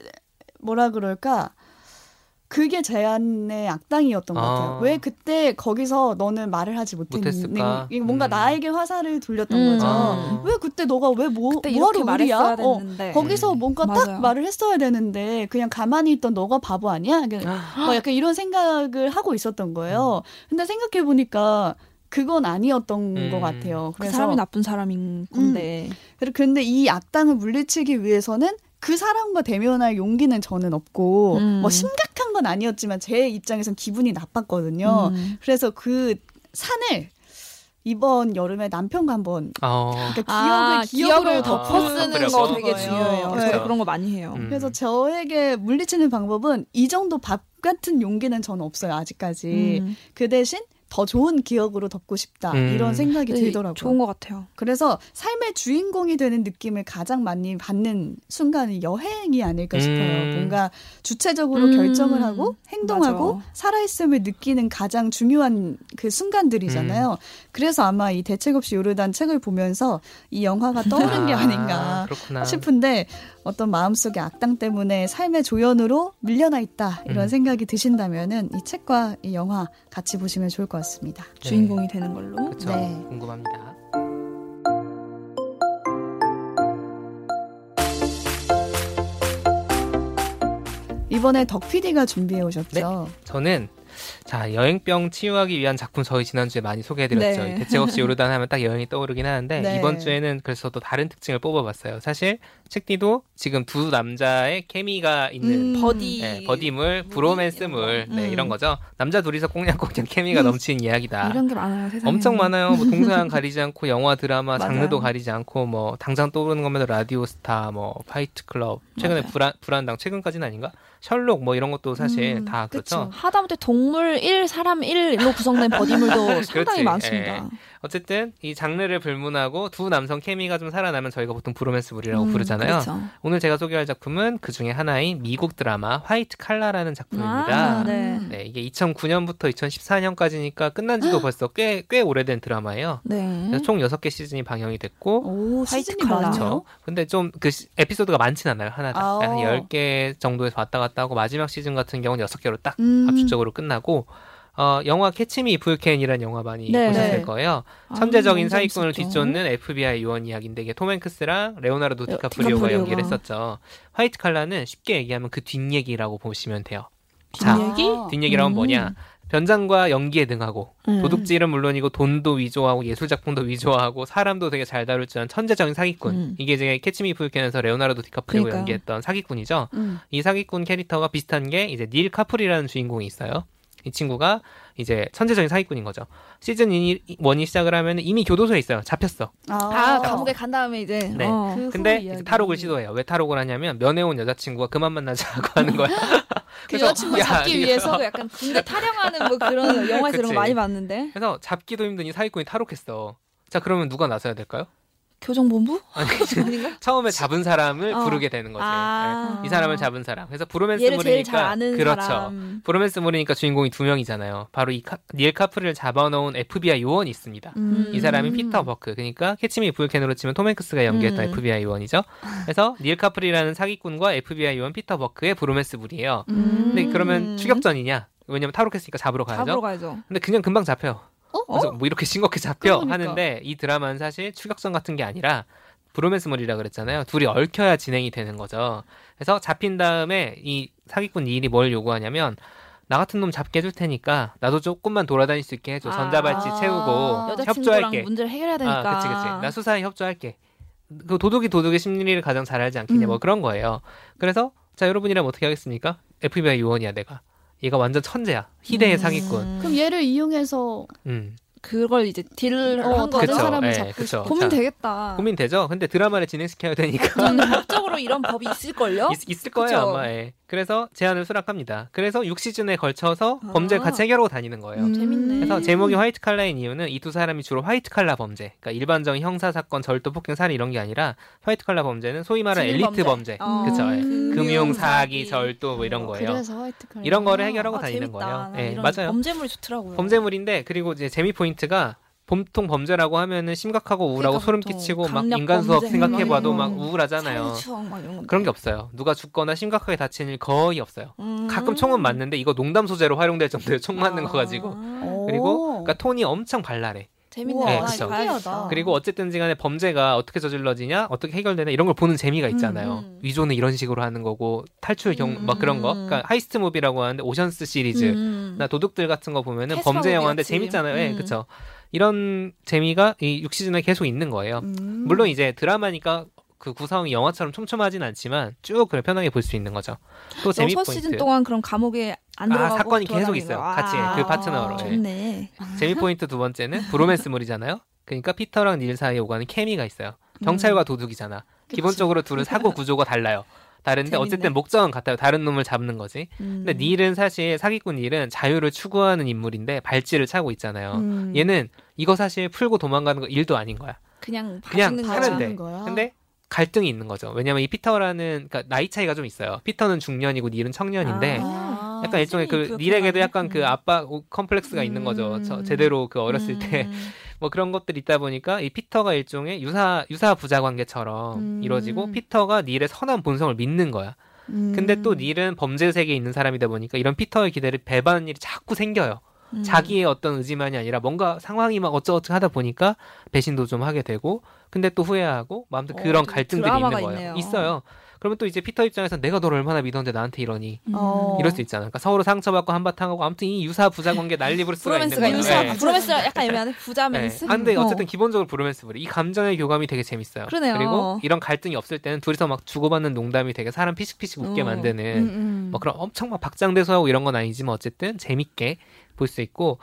뭐라 그럴까? 그게 제 안의 악당이었던 것 같아요. 아. 왜 그때 거기서 너는 말을 하지? 이게 뭔가 음. 나에게 화살을 돌렸던 음. 거죠. 아. 왜 그때 너가 왜 뭐, 그때 뭐하러? 말했어야 어. 거기서 음. 뭔가 맞아요. 딱 말을 했어야 되는데 그냥 가만히 있던 너가 바보 아니야? 그냥 뭐 약간 이런 생각을 하고 있었던 거예요. 근데 생각해 보니까 그건 아니었던 음. 것 같아요. 그 그래서 사람이 나쁜 사람인 건데. 그리고 근데 이 악당을 물리치기 위해서는 그 사람과 대면할 용기는 저는 없고 음. 뭐 심각한 건 아니었지만 제 입장에선 기분이 나빴거든요. 음. 그래서 그 산을 이번 여름에 남편과 한번 어. 그러니까 아, 기억을 기억을 덮어 덮어 아, 쓰는? 거 되게 거예요. 중요해요. 네. 저도 그런 거 많이 해요. 음. 그래서 저에게 물리치는 방법은 이 정도 밥 같은 용기는 저는 없어요 아직까지. 음. 그 대신 더 좋은 기억으로 덮고 싶다 음. 이런 생각이 네, 들더라고요. 좋은 것 같아요. 그래서 삶의 주인공이 되는 느낌을 가장 많이 받는 순간이 여행이 아닐까 싶어요. 음. 뭔가 주체적으로 음. 결정을 하고 행동하고 맞아. 살아있음을 느끼는 가장 중요한 그 순간들이잖아요. 음. 그래서 아마 이 대책 없이 요르단 책을 보면서 이 영화가 떠오른 게 아, 아닌가 그렇구나. 싶은데 어떤 마음속의 악당 때문에 삶의 조연으로 밀려나 있다 이런 음. 생각이 드신다면은 이 책과 이 영화 같이 보시면 좋을 것 같습니다. 주인공이 되는 걸로. 그렇죠. 네. 궁금합니다. 이번에 덕 PD가 준비해 오셨죠. 저는 자 여행병 치유하기 위한 작품 저희 지난주에 많이 소개해드렸죠. 네. 대책 없이 *laughs* 요르단 하면 딱 여행이 떠오르긴 하는데 네. 이번 주에는 그래서 또 다른 특징을 뽑아봤어요. 사실 책디도 지금 두 남자의 케미가 있는 음, buddy. 네, buddy물, 브로맨스물 네, 음. 이런 거죠. 남자 둘이서 꽁냥꽁냥 케미가 넘치는 이야기다. 이런 게 많아요 세상에. 엄청 많아요. 뭐 동서양 가리지 않고 영화, 드라마. *laughs* 장르도 가리지 않고 뭐 당장 떠오르는 거면 라디오 스타, 뭐 파이트 클럽, 최근에 맞아요. 불한 불한당 최근까지는 아닌가? 셜록 뭐 이런 것도 사실 음, 다 그렇죠. 그쵸. 하다못해 동물 1, 사람 1로 구성된 버디물도 *laughs* 상당히 그렇지. 많습니다. 예. 어쨌든 이 장르를 불문하고 두 남성 케미가 좀 살아나면 저희가 보통 브로맨스물이라고 음, 부르잖아요. 그렇죠. 오늘 제가 소개할 작품은 그 중에 하나인 미국 드라마 화이트 칼라라는 작품입니다. 아, 네. 네, 이게 2009년부터 2014년까지니까 끝난 지도 벌써 꽤, 꽤 오래된 드라마예요. 네. 그래서 총 6개 시즌이 방영이 됐고, 오, 화이트. 그렇죠. 근데 좀 그 에피소드가 많진 않아요. 하나당. 아. 한 10개 정도에서 왔다 갔다 하고, 마지막 시즌 같은 경우는 6개로 딱 음. 압축적으로 끝나고, 어, 영화 Catch Me If You Can이라는 영화 많이 네. 보셨을 네. 거예요. 아, 천재적인 사기꾼을. 뒤쫓는 FBI 요원 이야기인데 이게 톰 행크스랑 레오나르도 네, 디카프리오가. 연기를 했었죠. 화이트 칼라는 쉽게 얘기하면 그 뒷얘기라고 보시면 돼요. 자, 뒷얘기? 아. 뒷얘기라면 음. 뭐냐? 변장과 연기에 능하고 음. 도둑질은 물론이고 돈도 위조하고 예술 작품도 위조하고 사람도 되게 잘 다룰 줄 아는 천재적인 사기꾼. 음. 이게 이제 캐치미 풀캔에서 레오나르도 디카프리오가 그러니까요. 연기했던 사기꾼이죠. 음. 이 사기꾼 캐릭터가 비슷한 게 이제 닐 카프리라는 주인공이 있어요. 이 친구가 이제 천재적인 사기꾼인 거죠. 시즌 1이 시작을 하면 이미 교도소에 있어요. 잡혔어. 아, 감옥에 간 다음에 이제 네. 어. 그 근데. 탈옥을 시도해요. 왜 탈옥을 하냐면 면회 온 여자친구가 그만 만나자고 하는 거야. *laughs* 그 여자친구 야, 잡기 위해서 약간 군대 타령하는 뭐 그런 *laughs* 영화에서 그런. 거 많이 봤는데 그래서 잡기도 힘든 이 사기꾼이 탈옥했어. 자 그러면 누가 나서야 될까요? 교정본부? 아니? *laughs* 처음에 잡은 사람을 어. 부르게 되는 거지. 아. 네. 이 사람을 잡은 사람. 그래서 브로맨스물이니까 그렇죠. 사람. 브로맨스물이니까 주인공이 두 명이잖아요. 바로 이 카, 닐 카프리를 잡아놓은 FBI 요원이 있습니다. 음. 이 사람이 피터 버크. 그러니까 캐치미 불캔으로 치면 톰 행크스가 연기했던 음. FBI 요원이죠. 그래서 닐 카프리라는 사기꾼과 FBI 요원 피터 버크의 브로맨스물이에요. 음. 근데 그러면 추격전이냐? 왜냐면 탈옥했으니까 잡으러 가야죠. 잡으러 가야죠. 근데 그냥 금방 잡혀요. 어? 그래서 뭐 이렇게 싱겁게 잡혀 그러니까. 하는데 이 드라마는 사실 추격전 같은 게 아니라 브로맨스물이라 그랬잖아요. 둘이 얽혀야 진행이 되는 거죠. 그래서 잡힌 다음에 이 사기꾼 일이 뭘 요구하냐면 나 같은 놈 잡게 해줄 테니까 나도 조금만 돌아다닐 수 있게 해줘. 전자발찌 아. 채우고 여자친구랑 협조할게. 문제를 해결해야 되니까. 아, 그치, 그치. 나 수사에 협조할게. 그 도둑이 도둑의 심리를 가장 잘 알지 않겠냐, 음. 뭐 그런 거예요. 그래서, 자, 여러분이라면 어떻게 하겠습니까? FBI 요원이야, 내가. 얘가 완전 천재야. 희대의 음. 사기꾼. 그럼 얘를 이용해서 음. 그걸 이제 딜을 어, 한 다른 거죠. 그쵸. 사람을 예, 잡고 그쵸. 고민 자, 되겠다. 고민 되죠? 근데 드라마를 진행시켜야 되니까. 저는 법적으로 이런 법이 있을걸요? *laughs* 있, 을 거예요, 그쵸. 아마. 예. 그래서 제안을 수락합니다. 그래서 6시즌에 걸쳐서 아. 범죄를 같이 해결하고 다니는 거예요. 음. 재밌네. 그래서 제목이 화이트 칼라인 이유는 이 두 사람이 주로 화이트 칼라 범죄, 그러니까 일반적인 형사 사건, 절도, 폭행, 살인 이런 게 아니라 화이트 칼라 범죄는 소위 말하는 엘리트 범죄, 어. 그쵸? 예. 음. 금융 사기, 절도 뭐 이런 거예요. 그래서 화이트 칼라. 이런 거를 해결하고 아, 다니는 재밌다. 거예요. 나 예, 맞아요. 범죄물이 좋더라고요. 범죄물인데 그리고 이제 재미 포인트 가 보통 범죄라고 하면은 심각하고 우울하고 그러니까 소름 끼치고 막 인간 범죄 생각해봐도 막. 우울하잖아요. 막. 그런 게 없어요. 누가 죽거나 심각하게 다치는 일 거의 없어요. 음. 가끔 총은 맞는데 이거 농담 소재로 활용될 정도의 총 맞는 거 가지고. 아, 그리고 오. 그러니까 톤이 엄청 발랄해. 재밌네. 네, 아, 그쵸. 신기하다. 그리고 어쨌든지 간에 범죄가 어떻게 저질러지냐, 어떻게 해결되냐 이런 걸 보는 재미가 있잖아요. 음. 위조는 이런 식으로 하는 거고 탈출 경, 음. 막 그런 거. 그러니까 heist movie라고 하는데 오션스 시리즈. 음. 나 도둑들 같은 거 보면은 범죄 영화인데 같이. 재밌잖아요. 예, 음. 그쵸. 이런 재미가 이 6시즌에 계속 있는 거예요. 음. 물론 이제 드라마니까 그 구성이 영화처럼 촘촘하진 않지만 쭉 그래 편하게 볼 수 있는 거죠. 또 재미 포인트. 시즌 동안 그럼 감옥에 안 아, 사건이 계속 있어요. 거야. 같이, 아, 그 파트너로. 예. 좋네. 재미 포인트 두 번째는 브로맨스물이잖아요. 그러니까 피터랑 닐 사이에 오가는 케미가 있어요. 경찰과 도둑이잖아. 기본적으로 둘은 사고 구조가 달라요. 다른데 재밌네. 어쨌든 목적은 같아요. 다른 놈을 잡는 거지. 음. 근데 닐은 사실 사기꾼 닐은 자유를 추구하는 인물인데 발찌를 차고 있잖아요. 음. 얘는 이거 사실 풀고 도망가는 거 일도 아닌 거야. 그냥 그냥 봐주는 하면 거야. 돼. 하는 거야. 근데 갈등이 있는 거죠. 왜냐면 이 피터라는 그러니까 나이 차이가 좀 있어요. 피터는 중년이고 닐은 청년인데 아, 약간 일종의 그 닐에게도 약간 그. 아빠 컴플렉스가 있는 거죠. 저 음. 제대로 그 어렸을 음. 때 *laughs* 뭐 그런 것들이 있다 보니까 이 피터가 일종의 유사 유사 부자 관계처럼 음. 이루어지고 피터가 닐의 선한 본성을 믿는 거야. 음. 근데 또 닐은 범죄 세계에 있는 사람이다 보니까 이런 피터의 기대를 배반하는 일이 자꾸 생겨요. 음. 자기의 어떤 의지만이 아니라 뭔가 상황이 막 어쩌고저쩌고 하다 보니까 배신도 좀 하게 되고 근데 또 후회하고 뭐 아무튼 어, 그런 좀 갈등들이 있는 거예요. 있어요. 그러면 또 이제 피터 입장에서 내가 너를 얼마나 믿었는데 나한테 이러니 음. 어. 이럴 수 있잖아. 그러니까 서로 상처받고 한바탕하고 아무튼 이 유사 부자 관계 난리 부르스를 수가 있는 거예요. 예. 아, 브로맨스가 약간 애매하네 네. 부자맨스 아, 근데 어. 어쨌든 기본적으로 브로맨스물이 이 감정의 교감이 되게 재밌어요. 그러네요. 리고 이런 갈등이 없을 때는 둘이서 막 주고받는 농담이 되게 사람 피식피식 웃게 어. 만드는 음, 음. 뭐 그런 엄청 막 박장대소하고 이런 건 아니지만 어쨌든 재밌게 볼 수 있고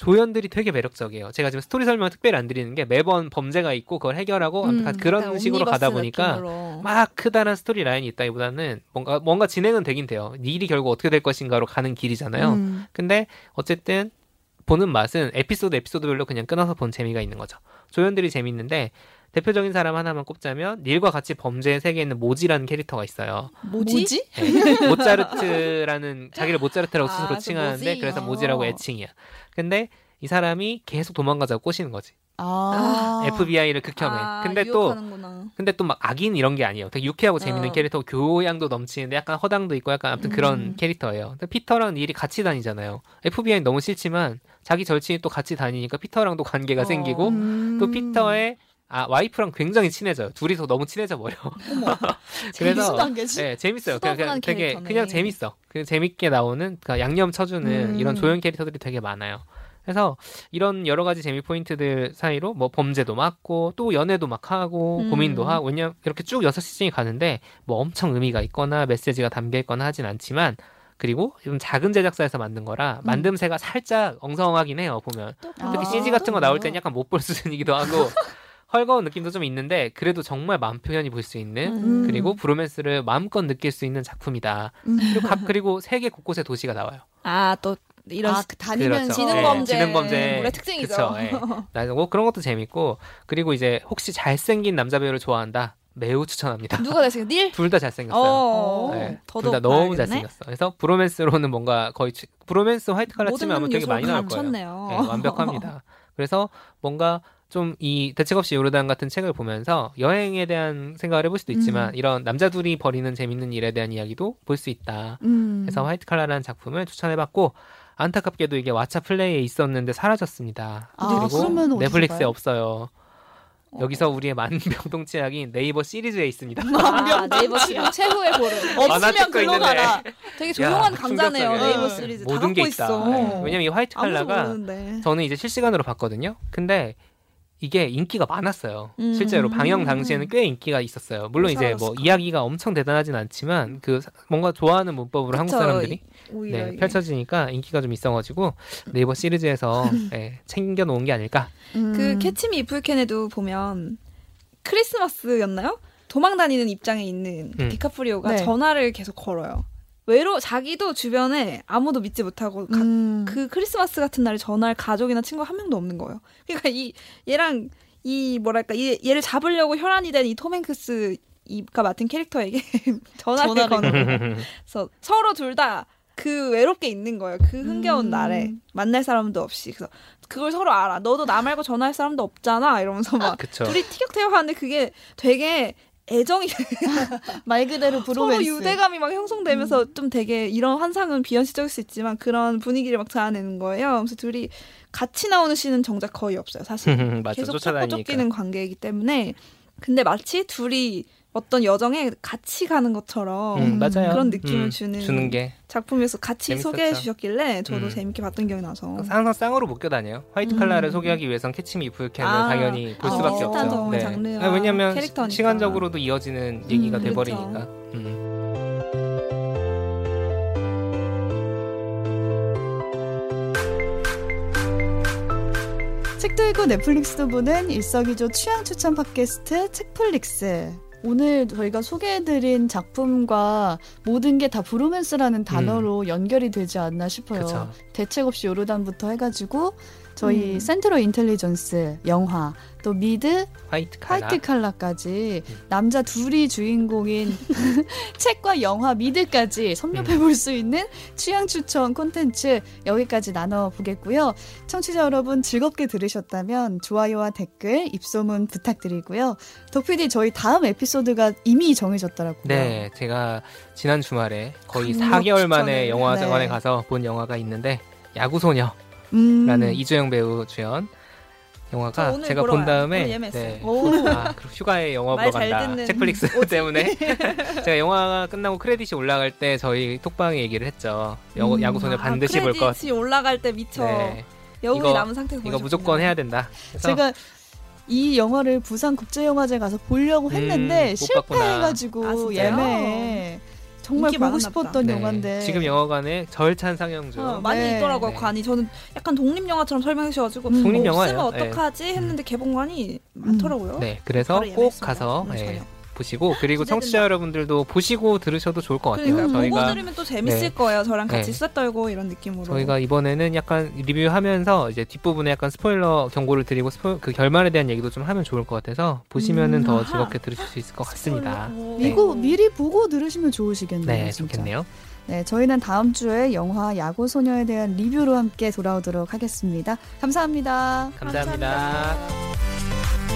조연들이 되게 매력적이에요. 제가 지금 스토리 설명을 특별히 안 드리는 게 매번 범죄가 있고 그걸 해결하고 음, 그런 약간 식으로 가다 보니까 느낌으로. 막 크다란 스토리 라인이 있다기보다는 뭔가 뭔가 진행은 되긴 돼요. 이 일이 결국 어떻게 될 것인가로 가는 길이잖아요. 음. 근데 어쨌든 보는 맛은 에피소드 에피소드별로 그냥 끊어서 본 재미가 있는 거죠. 조연들이 재밌는데 대표적인 사람 하나만 꼽자면 닐과 같이 범죄의 세계에 있는 모지라는 캐릭터가 있어요. 뭐지? 네. 모짜르트라는 *laughs* 자기를 모짜르트라고 아, 스스로 그 칭하는데 모지? 그래서 어. 모지라고 애칭이야. 근데 이 사람이 계속 도망가자고 꼬시는 거지. 아. FBI를 극혐해. 아, 근데 또 유혹하는구나. 근데 또 막 악인 이런 게 아니에요. 되게 유쾌하고 재밌는 어. 캐릭터, 교양도 넘치는데 약간 허당도 있고 약간 아무튼 그런 음. 캐릭터예요. 근데 피터랑 닐이 같이 다니잖아요. FBI는 너무 싫지만 자기 절친이 또 같이 다니니까 피터랑도 관계가 어. 생기고 음. 또 피터의 아 와이프랑 굉장히 친해져요. 둘이서 너무 친해져 버려. *laughs* 그래서? 네, 재밌어요. 그냥, 그냥 되게 캐릭터네. 그냥 재밌어. 그 재밌게 나오는 그 양념 쳐주는 음. 이런 조연 캐릭터들이 되게 많아요. 그래서 이런 여러 가지 재미 포인트들 사이로 뭐 범죄도 막고 또 연애도 막 하고 음. 고민도 하고 왜냐 이렇게 쭉 여섯 시즌이 가는데 뭐 엄청 의미가 있거나 메시지가 담겨 있거나 하진 않지만 그리고 좀 작은 제작사에서 만든 거라 만듦새가 살짝 엉성하긴 해요 보면 아, 특히 CG 같은 거 나올 땐 약간 못 볼 수준이기도 하고 *laughs* 헐거운 느낌도 좀 있는데 그래도 정말 마음 표현이 볼수 있는 음. 그리고 브로맨스를 마음껏 느낄 수 있는 작품이다. 음. 그리고 각 그리고 세계 곳곳에 도시가 나와요. 아 또 이런 아, 그 다니면서 그렇죠. 지능 네, 범죄 지능 범죄. 특징이죠. 그쵸, 예. *laughs* 나고 그런 것도 재밌고 그리고 이제 혹시 잘생긴 남자 배우를 좋아한다 매우 추천합니다. 누가 됐어요? 닐? *laughs* 둘 다 잘생겼어요. 어, 네, 더더욱 둘다 너무 봐야겠네. 잘생겼어. 그래서 브로맨스로는 뭔가 거의 추- 브로맨스 화이트 칼라 치면 아마 되게 많이 나올 거예요. 네, 완벽합니다. *laughs* 그래서 뭔가 좀 이 대책 없이 요르단 같은 책을 보면서 여행에 대한 생각을 해볼 수도 있지만 음. 이런 남자 둘이 벌이는 재밌는 일에 대한 이야기도 볼 수 있다. 음. 그래서 화이트 칼라라는 작품을 추천해봤고 안타깝게도 이게 왓챠 플레이에 있었는데 사라졌습니다. 아, 그리고 넷플릭스에? 없어요. 여기서 우리의 만병통치약인 *laughs* 네이버 시리즈에 있습니다. 아, 네이버 시리즈 최후의. 만화 없으면 찍고 글로 있는데. 가라. 되게 조용한 야, 강자네요. 네이버 네. 시리즈 다 모든 게 갖고 있다. 있어. 네. 왜냐면 이 화이트 칼라가. 저는 이제 실시간으로 봤거든요. 근데 이게 인기가 많았어요. 음. 실제로 방영 당시에는 꽤 인기가 있었어요. 물론 이제 뭐? 이야기가 엄청 대단하진 않지만 그 사- 뭔가 좋아하는 문법으로 한국 그쵸. 사람들이 오히려 네. 펼쳐지니까 인기가 좀 있어가지고 네이버 시리즈에서 네, 챙겨 놓은 게 아닐까. 음. 그 캐치미 이플캔에도 보면 크리스마스였나요? 도망 다니는 입장에 있는 음. 디카프리오가 네. 전화를 계속 걸어요. 외로 자기도 주변에 아무도 믿지 못하고 가- 음. 그 크리스마스 같은 날에 전화할 가족이나 친구 한 명도 없는 거예요. 그러니까 이 얘랑 이 뭐랄까 이 얘를 잡으려고 혈안이 된 이 톰 행크스 이가 맡은 캐릭터에게 *laughs* 전화를 전화를. *laughs* 그래서 서로 둘 다 그 외롭게 있는 거예요. 그 흥겨운 음. 날에 만날 사람도 없이 그래서 그걸 서로 알아. 너도 나 말고 전화할 사람도 없잖아. 이러면서 막 그쵸. 둘이 티격태격하는데 그게 되게 애정이 *laughs* 말 그대로 *laughs* 서로 브로맨스. 유대감이 막 형성되면서 좀 되게 이런 환상은 비현실적일 수 있지만 그런 분위기를 막 자아내는 거예요. 그래서 둘이 같이 나오는 씬은 정작 거의 없어요. 사실 *laughs* 맞아 계속 쫓아다니니까. 쫓기는 관계이기 때문에 근데 마치 둘이 어떤 여정에 같이 가는 것처럼 음, 맞아요. 그런 느낌을 음, 주는, 주는 게 작품에서 같이 재밌었죠. 소개해 주셨길래 저도 음. 재밌게 봤던 기억이 나서 항상 쌍으로 묶여 다녀요. 화이트 음. 칼라를 소개하기 위해선 캐치미 이프캔을 아, 당연히 볼 아, 수밖에 없죠. 정의 장르와 아, 왜냐면 캐릭터니까. 시간적으로도 이어지는 얘기가 음, 돼버리니까. 음. 책도 읽고 넷플릭스도 보는 일석이조 취향 추천 팟캐스트 책플릭스. 오늘 저희가 소개해드린 작품과 모든 게 다 브로맨스라는 단어로 연결이 되지 않나 싶어요. 그쵸. 대책 없이 요르단부터 해가지고 저희 음. 센트럴 인텔리전스 영화 또 미드 화이트 칼라. 화이트 칼라 까지 음. 남자 둘이 주인공인 *laughs* 책과 영화 미드까지 섭렵해 볼 수 있는 취향 추천 콘텐츠 여기까지 나눠 보겠고요. 청취자 여러분 즐겁게 들으셨다면 좋아요와 댓글, 입소문 부탁드리고요. 덕PD 저희 다음 에피소드가 이미 정해졌더라고요. 네, 제가 지난 주말에 거의 강력 4개월 만에 추천을. 영화관에 네. 가서 본 영화가 있는데 야구소녀 라는 음. 이주영 배우 주연 저 영화가 제가 본. 다음에. 네. 오. 아, 휴가에 영화 보러 간다. 듣는 책플릭스 때문에 *laughs* 제가 영화가 끝나고 크레딧이 올라갈 때 저희 톡방에 얘기를 했죠. 여, 음. 야구 소녀 아, 반드시 볼 것. 크레딧이 올라갈 때 미쳐 네, 여운이 이거- 남은 상태에서 이거. 무조건 해야 된다. 그래서 제가 이 영화를 부산 국제영화제 가서 보려고 했는데 음. 실패해가지고 아? 예매에 정말 보고 많았나 싶었던 네, 영화인데 지금 영화관에 절찬 상영 중. 어, 많이 네. 있더라고요 네. 관이 저는 약간 독립 영화처럼 설명해 주셔가지고 음. 독립 뭐 영화예요. 없으면 네. 어떡하지 했는데 개봉관이 많더라고요. 네, 그래서 꼭 예매했습니다. 가서 예, 저녁. 보시고 그리고. 청취자 여러분들도 보시고 들으셔도 좋을 것 같아요. 그러니까 보고 저희가 들으면 또 재밌을 네. 거예요. 저랑 같이 네. 수다 떨고 이런 느낌으로. 저희가 이번에는 약간 리뷰하면서 이제 뒷부분에 약간 스포일러 경고를 드리고 스포, 그 결말에 대한 얘기도 좀 하면 좋을 것 같아서 보시면은 음, 더 아하. 즐겁게 들으실 수 있을 것 같습니다. 오. 미고 미리 보고 들으시면 좋으시겠네요. 네, 진짜. 좋겠네요. 네, 저희는 다음 주에 영화 야구 소녀에 대한 리뷰로 함께 돌아오도록 하겠습니다. 감사합니다. 감사합니다. 감사합니다.